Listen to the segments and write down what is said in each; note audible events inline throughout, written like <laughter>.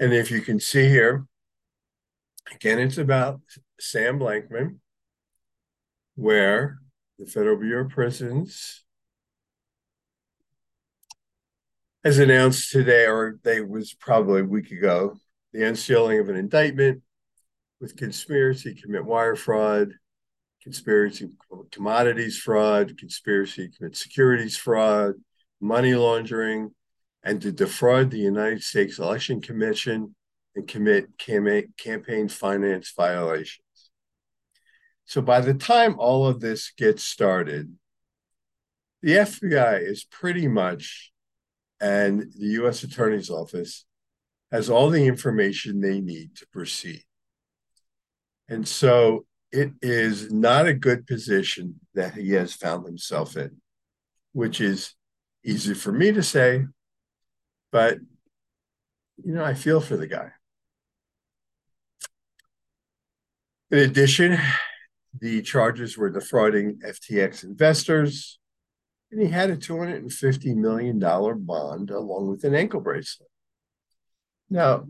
And if you can see here, again, it's about Sam Bankman, where the Federal Bureau of Prisons has announced today, or they was probably a week ago, the unsealing of an indictment with conspiracy to commit wire fraud, conspiracy commodities fraud, conspiracy to commit securities fraud, money laundering, and to defraud the United States Election Commission and commit campaign finance violations. So by the time all of this gets started, the FBI is pretty much, and the US Attorney's Office has all the information they need to proceed. And so it is not a good position that he has found himself in, which is easy for me to say, but you know, I feel for the guy. In addition, the charges were defrauding FTX investors, and he had a $250 million bond along with an ankle bracelet. Now,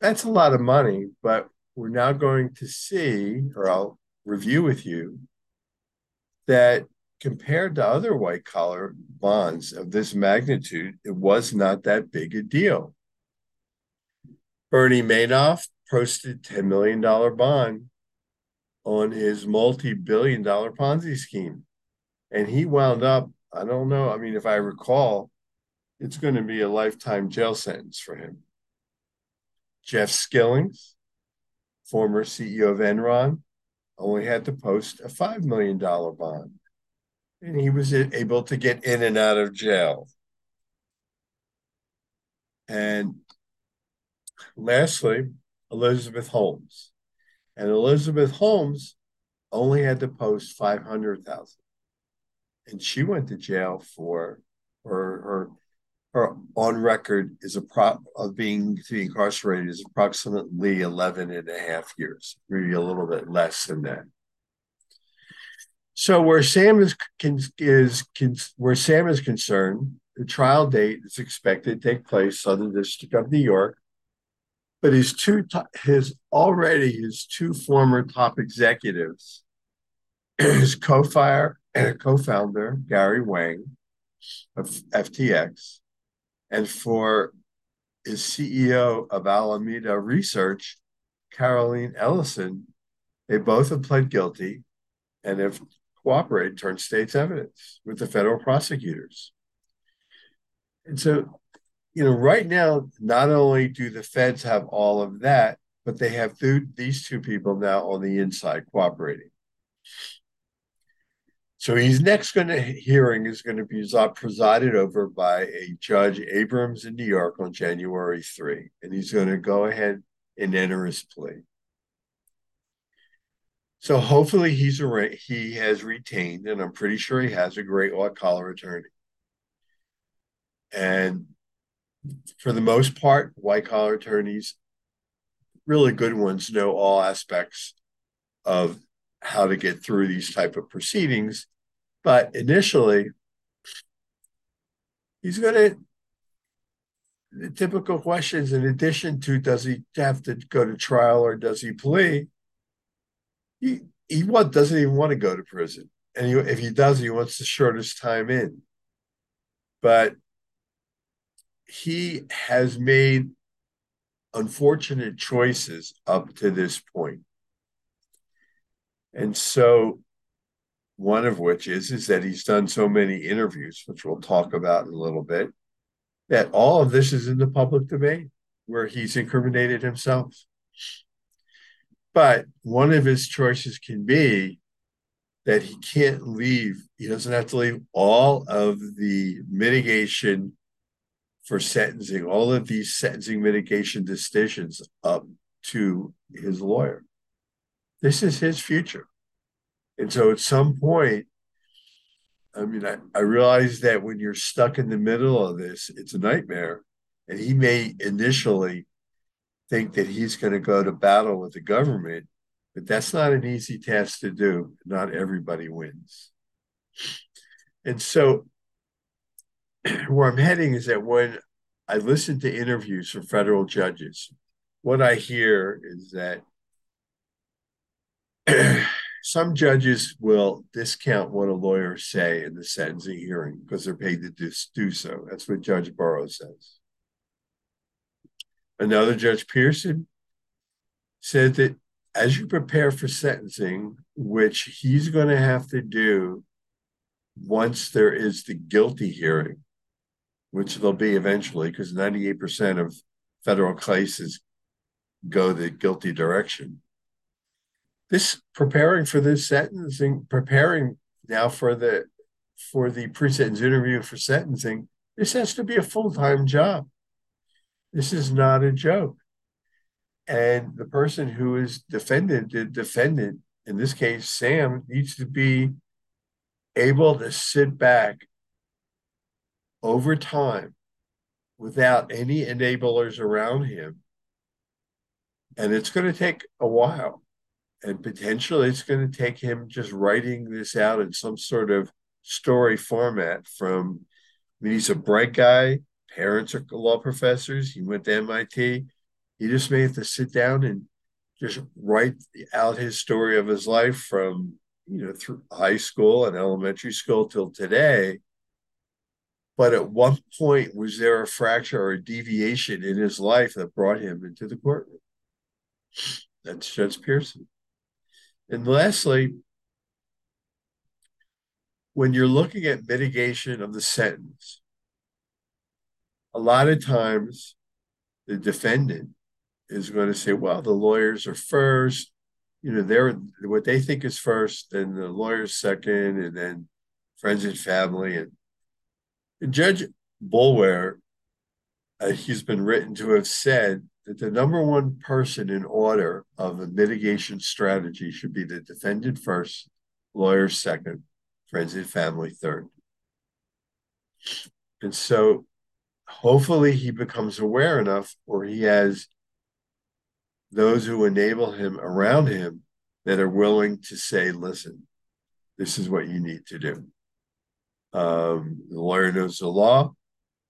that's a lot of money, but we're now going to see, or I'll review with you, that compared to other white collar bonds of this magnitude, it was not that big a deal. Bernie Madoff posted $10 million bond on his multi billion dollar Ponzi scheme. And he wound up, I don't know, I mean, if I recall, it's going to be a lifetime jail sentence for him. Jeff Skillings, former CEO of Enron, only had to post a $5 million bond. And he was able to get in and out of jail. And lastly, Elizabeth Holmes. And Elizabeth Holmes only had to post 500,000. And she went to jail for her, her or on record is a prop of being to be incarcerated is approximately 11 and a half years, maybe a little bit less than that. So where Sam is is where Sam is concerned, the trial date is expected to take place Southern District of New York. But his two his already his two former top executives, <clears throat> his co-fire and <clears throat> co-founder Gary Wang of FTX, and for his CEO of Alameda Research, Caroline Ellison, they both have pled guilty and have cooperated, turn state's evidence with the federal prosecutors. And so, you know, right now, not only do the feds have all of that, but they have th- these two people now on the inside cooperating. So his next going to hearing is going to be presided over by a Judge Abrams in New York on January 3, and he's going to go ahead and enter his plea. So hopefully he's a he has retained, and I'm pretty sure he has a great white collar attorney. And for the most part, white collar attorneys, really good ones, know all aspects of how to get through these type of proceedings but initially, he's going to the typical questions in addition to does he have to go to trial or does he plea he he what doesn't even want to go to prison. And he, if he does he wants the shortest time in. But he has made unfortunate choices up to this point. And so one of which is is that he's done so many interviews, which we'll talk about in a little bit, that all of this is in the public domain where he's incriminated himself. But one of his choices can be that he can't leave, he doesn't have to leave all of the mitigation for sentencing, all of these sentencing mitigation decisions up to his lawyer. This is his future. And so at some point, I mean, I, I realize that when you're stuck in the middle of this, it's a nightmare. And he may initially think that he's going to go to battle with the government, but that's not an easy task to do. Not everybody wins. And so, <clears throat> where I'm heading is that when I listen to interviews from federal judges. What I hear is that <clears throat> some judges will discount what a lawyer say in the sentencing hearing because they're paid to do, so. That's what Judge Burroughs says. Another Judge Pearson said that as you prepare for sentencing, which he's going to have to do once there is the guilty hearing, which there'll be eventually, because 98% of federal cases go the guilty direction. This preparing for this sentencing, preparing now for the for the pre-sentence interview for sentencing, this has to be a full-time job. This is not a joke. And the person who is defended, the defendant, in this case, Sam, needs to be able to sit back over time without any enablers around him. And it's going to take a while. And potentially it's going to take him just writing this out in some sort of story format from, I mean, he's a bright guy. Parents are law professors. He went to MIT. He just may have to sit down and just write out his story of his life from you know through high school and elementary school till today but at one point was there a fracture or a deviation in his life that brought him into the courtroom that's judge pearson and lastly when you're looking at mitigation of the sentence a lot of times the defendant is going to say well the lawyers are first you know, they're what they think is first, then the lawyers second, and then friends and family. And, and Judge Boulware, uh, he's been written to have said that the number one person in order of a mitigation strategy should be the defendant first, lawyers second, friends and family third. And so hopefully he becomes aware enough or he has those who enable him around him that are willing to say, listen, this is what you need to do. Um, the lawyer knows the law,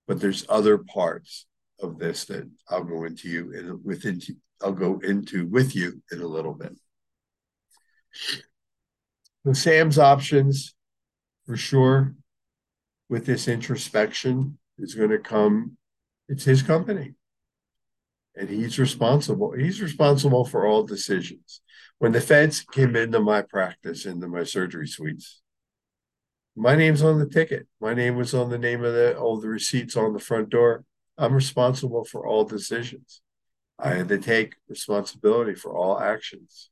but there's other parts of this that I'll go into you and within I'll go into with you in a little bit. The Sam's options for sure with this introspection is going to come. It's his company and he's responsible. He's responsible for all decisions. When the feds came into my practice, into my surgery suites, my name's on the ticket. My name was on the name of the all the receipts on the front door. I'm responsible for all decisions. I had to take responsibility for all actions.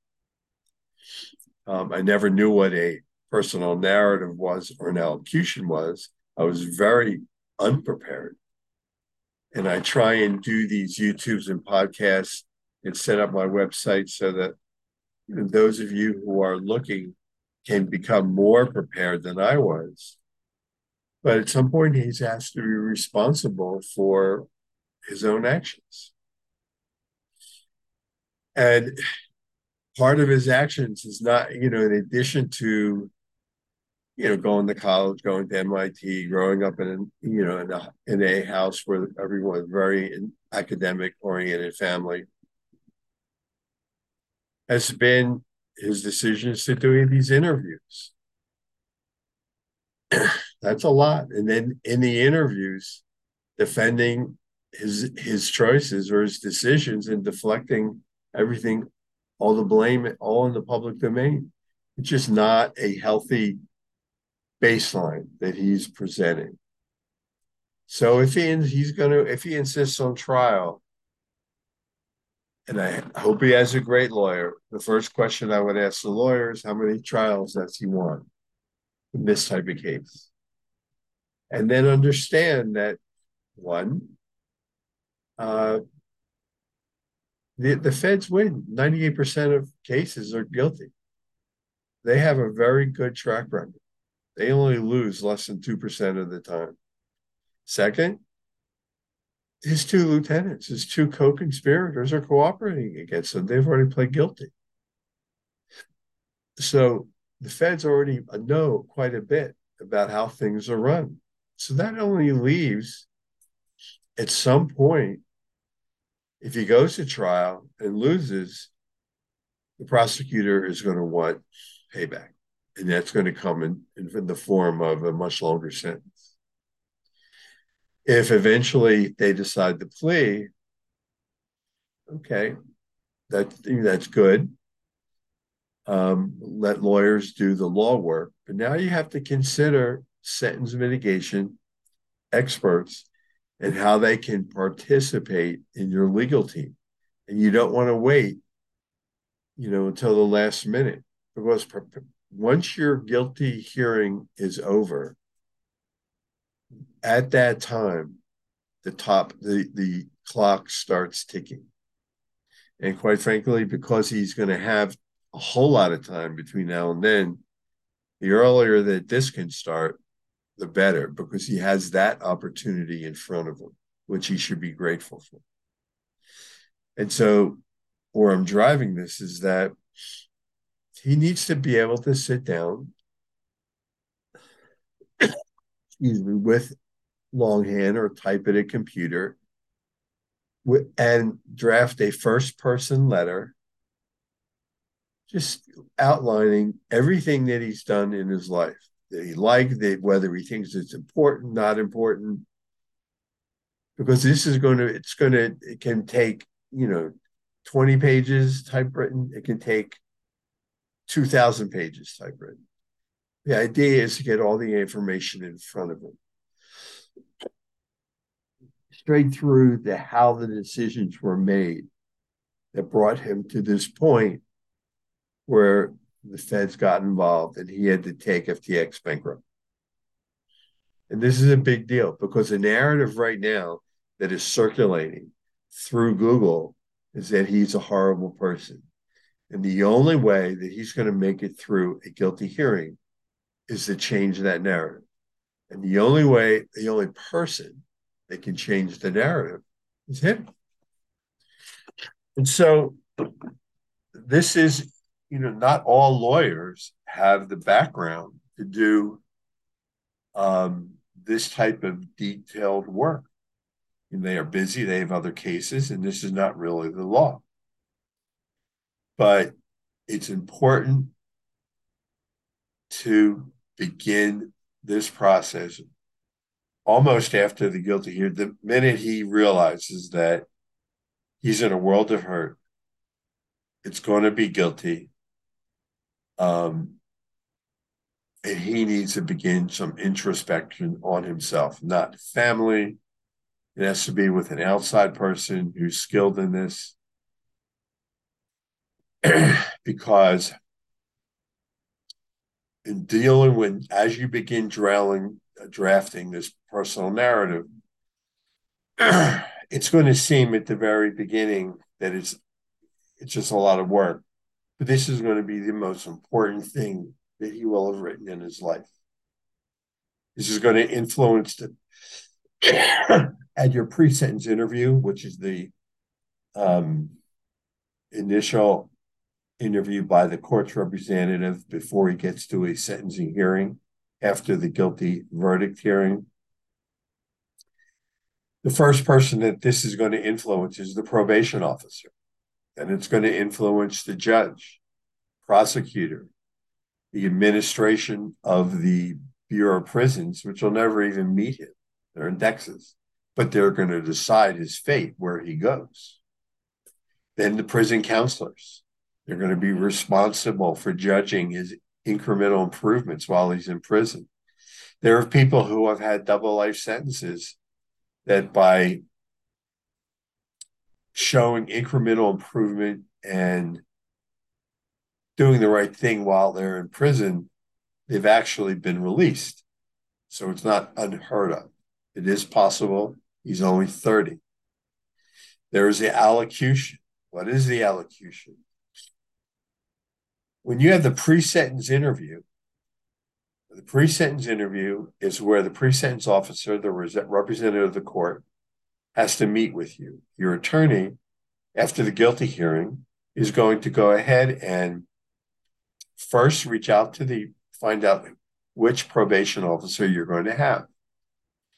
Um, I never knew what a personal narrative was or an allocution was. I was very unprepared and I try and do these YouTubes and podcasts and set up my website so that those of you who are looking can become more prepared than I was. But at some point, he's asked to be responsible for his own actions. And part of his actions is not, you know, in addition to you know, going to college, going to MIT, growing up in a, you know, in a, in a house where everyone very academic oriented family has been his decisions to doing these interviews. <clears throat> That's a lot. And then in the interviews, defending his his choices or his decisions and deflecting everything, all the blame, all in the public domain. It's just not a healthy baseline that he's presenting. So if he he's going to if he insists on trial, and I hope he has a great lawyer, the first question I would ask the lawyer is how many trials does he want in this type of case, and then understand that one. Uh, the, the feds win 98% of cases are guilty. They have a very good track record. They only lose less than 2% of the time. Second, his two lieutenants, his two co conspirators are cooperating against him. They've already pled guilty. So the feds already know quite a bit about how things are run. So that only leaves at some point, if he goes to trial and loses, the prosecutor is going to want payback. And that's going to come in, in the form of a much longer sentence. If eventually they decide to plea, okay, that, that's good. Um, let lawyers do the law work. But now you have to consider sentence mitigation experts and how they can participate in your legal team. And you don't want to wait, you know, until the last minute because once your guilty hearing is over, at that time, the top the the clock starts ticking. And quite frankly, because he's going to have a whole lot of time between now and then, the earlier that this can start, the better, because he has that opportunity in front of him, which he should be grateful for. And so, where I'm driving this is that he needs to be able to sit down, excuse me, with longhand or type at a computer and draft a first person letter just outlining everything that he's done in his life that he liked that whether he thinks it's important not important. Because this is going to it's going to it can take you know 20 pages typewritten. It can take 2,000 pages typewritten. The idea is to get all the information in front of him. Straight through the how the decisions were made that brought him to this point where the feds got involved and he had to take FTX bankrupt. And this is a big deal because the narrative right now that is circulating through Google is that he's a horrible person. And the only way that he's going to make it through a guilty hearing is to change that narrative. And the only way, the only person that can change the narrative is him. And so this is, you know, not all lawyers have the background to do um, this type of detailed work. And they are busy, they have other cases, and this is not really the law but it's important to begin this process almost after the guilty hearing. The minute he realizes that he's in a world of hurt, it's going to be guilty. Um, and he needs to begin some introspection on himself, not family. It has to be with an outside person who's skilled in this. <clears throat> because in dealing with as you begin uh, drafting this personal narrative, <clears throat> it's going to seem at the very beginning that it's it's just a lot of work. But this is going to be the most important thing that he will have written in his life. This is going to influence the <clears throat> at your pre-sentence interview, which is the um, initial interviewed by the court's representative before he gets to a sentencing hearing after the guilty verdict hearing. The first person that this is going to influence is the probation officer, and it's going to influence the judge, prosecutor, the administration of the Bureau of Prisons, which will never even meet him. They're in indexes, but they're going to decide his fate where he goes. Then the prison counselors, they're going to be responsible for judging his incremental improvements while he's in prison. There are people who have had double life sentences that by showing incremental improvement and doing the right thing while they're in prison, they've actually been released. So it's not unheard of. It is possible. He's only 30. There is the allocution. What is the allocution? When you have the pre-sentence interview, the pre-sentence interview is where the pre-sentence officer, the representative of the court, has to meet with you. Your attorney, after the guilty hearing, is going to go ahead and first reach out to the find out which probation officer you're going to have.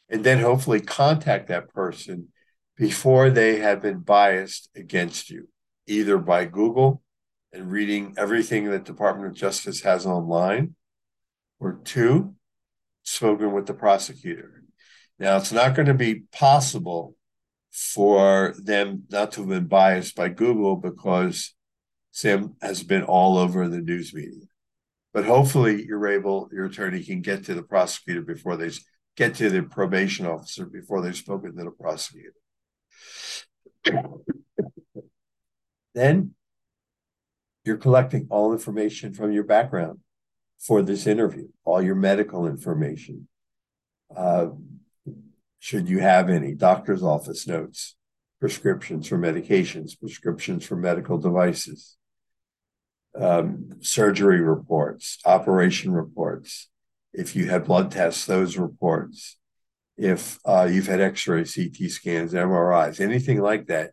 and then hopefully contact that person before they have been biased against you, either by Google and reading everything that Department of Justice has online, or two, spoken with the prosecutor. Now, it's not going to be possible for them not to have been biased by Google because Sam has been all over the news media. But hopefully, you're able, your attorney can get to the prosecutor before they get to the probation officer before they've spoken to the prosecutor. <coughs> then you're collecting all information from your background for this interview, all your medical information. Uh, should you have any doctor's office notes, prescriptions for medications, prescriptions for medical devices, um, surgery reports, operation reports. If you had blood tests, those reports. If uh, you've had x ray, CT scans, MRIs, anything like that,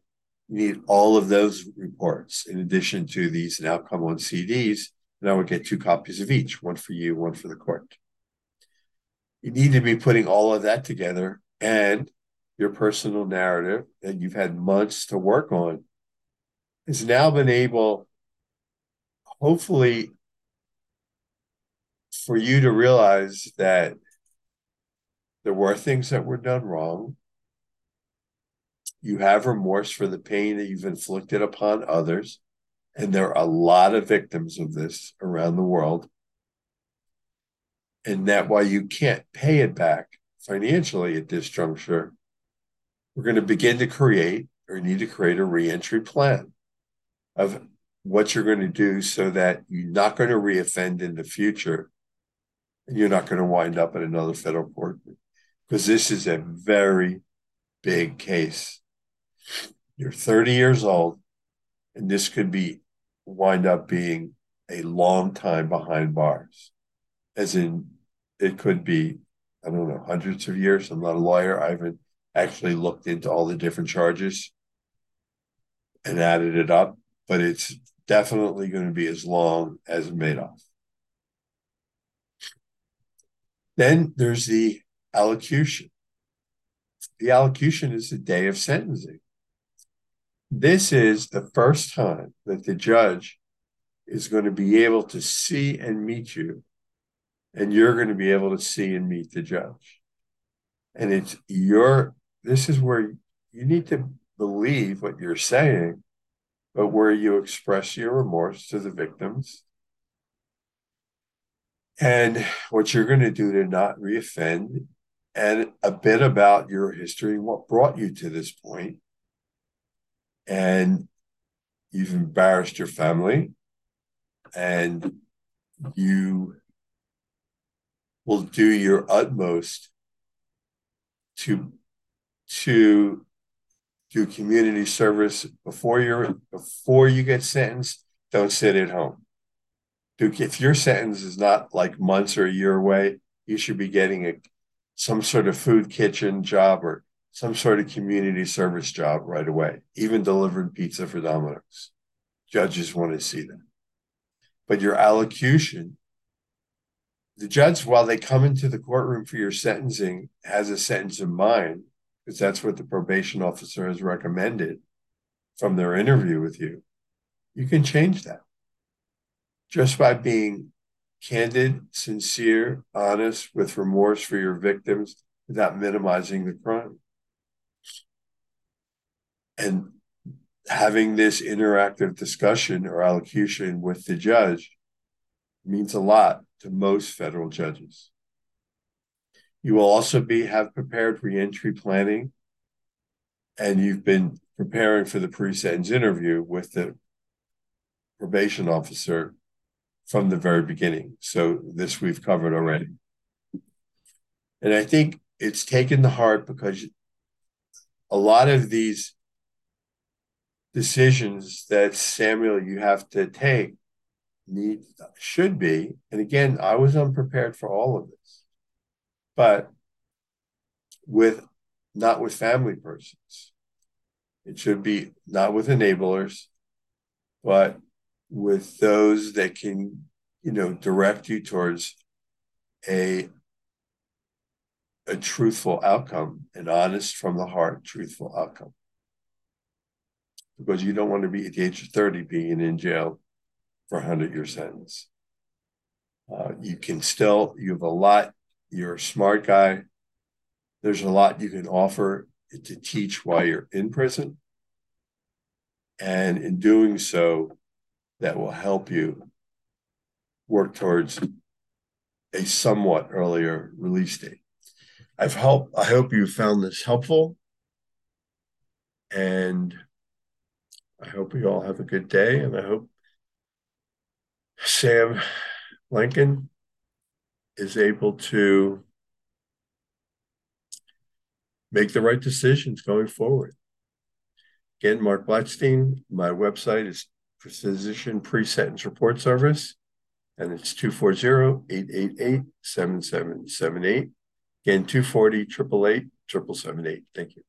you need all of those reports in addition to these now come on CDs. And I would get two copies of each, one for you, one for the court. You need to be putting all of that together and your personal narrative that you've had months to work on has now been able hopefully for you to realize that there were things that were done wrong. You have remorse for the pain that you've inflicted upon others. And there are a lot of victims of this around the world. And that while you can't pay it back financially at this juncture, we're going to begin to create or need to create a reentry plan of what you're going to do so that you're not going to reoffend in the future and you're not going to wind up in another federal court because this is a very big case. You're 30 years old, and this could be wind up being a long time behind bars, as in it could be, I don't know, hundreds of years. I'm not a lawyer. I haven't actually looked into all the different charges and added it up, but it's definitely going to be as long as Madoff. Then there's the allocution. The allocution is the day of sentencing. This is the first time that the judge is going to be able to see and meet you, and you're going to be able to see and meet the judge. And it's your, this is where you need to believe what you're saying but where you express your remorse to the victims and what you're going to do to not reoffend and a bit about your history and what brought you to this point and you've embarrassed your family and you will do your utmost to to do community service before you're before you get sentenced. Don't sit at home. Do if your sentence is not like months or a year away, you should be getting a some sort of food kitchen job or some sort of community service job right away, even delivering pizza for Domino's. Judges want to see that. But your allocution, the judge, while they come into the courtroom for your sentencing, has a sentence in mind because that's what the probation officer has recommended from their interview with you, you can change that just by being candid, sincere, honest, with remorse for your victims without minimizing the crime. And having this interactive discussion or allocution with the judge means a lot to most federal judges. You will also be have prepared reentry planning, and you've been preparing for the pre-sentence interview with the probation officer from the very beginning. So this we've covered already. And I think it's taken to heart because a lot of these decisions that Samuel you have to take need should be, and again, I was unprepared for all of this but with not with family persons. It should be not with enablers, but with those that can, you know, direct you towards a a truthful outcome, an honest from the heart, truthful outcome. Because you don't want to be at the age of 30 being in jail for a 100 year sentence. Uh, you can still, you have a lot, you're a smart guy. There's a lot you can offer to teach while you're in prison. And in doing so, that will help you work towards a somewhat earlier release date. I've helped, I hope you found this helpful. And I hope we all have a good day. And I hope Sam Lincoln is able to make the right decisions going forward. Again, Marc Blatstein, my website is Physician Pre-Sentence Report Service, and it's 240-888-7778. Again, 240-888-7778. Thank you.